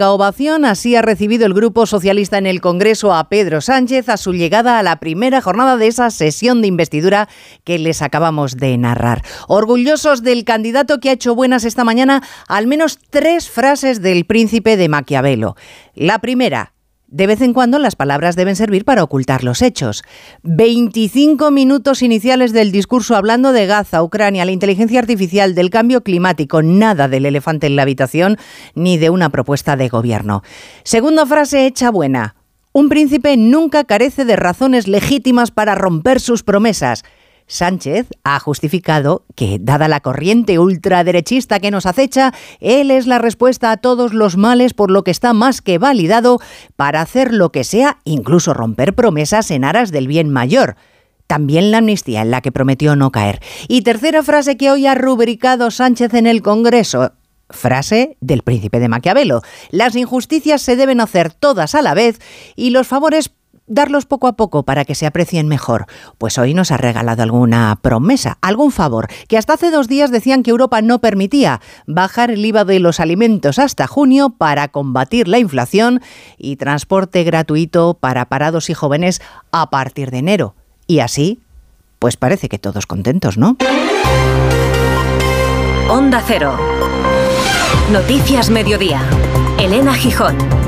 La ovación así ha recibido el Grupo Socialista en el Congreso a Pedro Sánchez a su llegada a la primera jornada de esa sesión de investidura que les acabamos de narrar. Orgullosos del candidato que ha hecho buenas esta mañana al menos tres frases del príncipe de Maquiavelo. La primera, de vez en cuando las palabras deben servir para ocultar los hechos. 25 minutos iniciales del discurso hablando de Gaza, Ucrania, la inteligencia artificial, del cambio climático, nada del elefante en la habitación ni de una propuesta de gobierno. Segunda frase hecha buena. Un príncipe nunca carece de razones legítimas para romper sus promesas. Sánchez ha justificado que, dada la corriente ultraderechista que nos acecha, él es la respuesta a todos los males por lo que está más que validado para hacer lo que sea, incluso romper promesas en aras del bien mayor. También la amnistía en la que prometió no caer. Y tercera frase que hoy ha rubricado Sánchez en el Congreso. Frase del príncipe de Maquiavelo. Las injusticias se deben hacer todas a la vez y los favores darlos poco a poco para que se aprecien mejor. Pues hoy nos ha regalado alguna promesa, algún favor, que hasta hace dos días decían que Europa no permitía bajar el IVA de los alimentos hasta junio para combatir la inflación y transporte gratuito para parados y jóvenes a partir de enero. Y así, pues parece que todos contentos, ¿no? Onda Cero. Noticias Mediodía. Elena Gijón.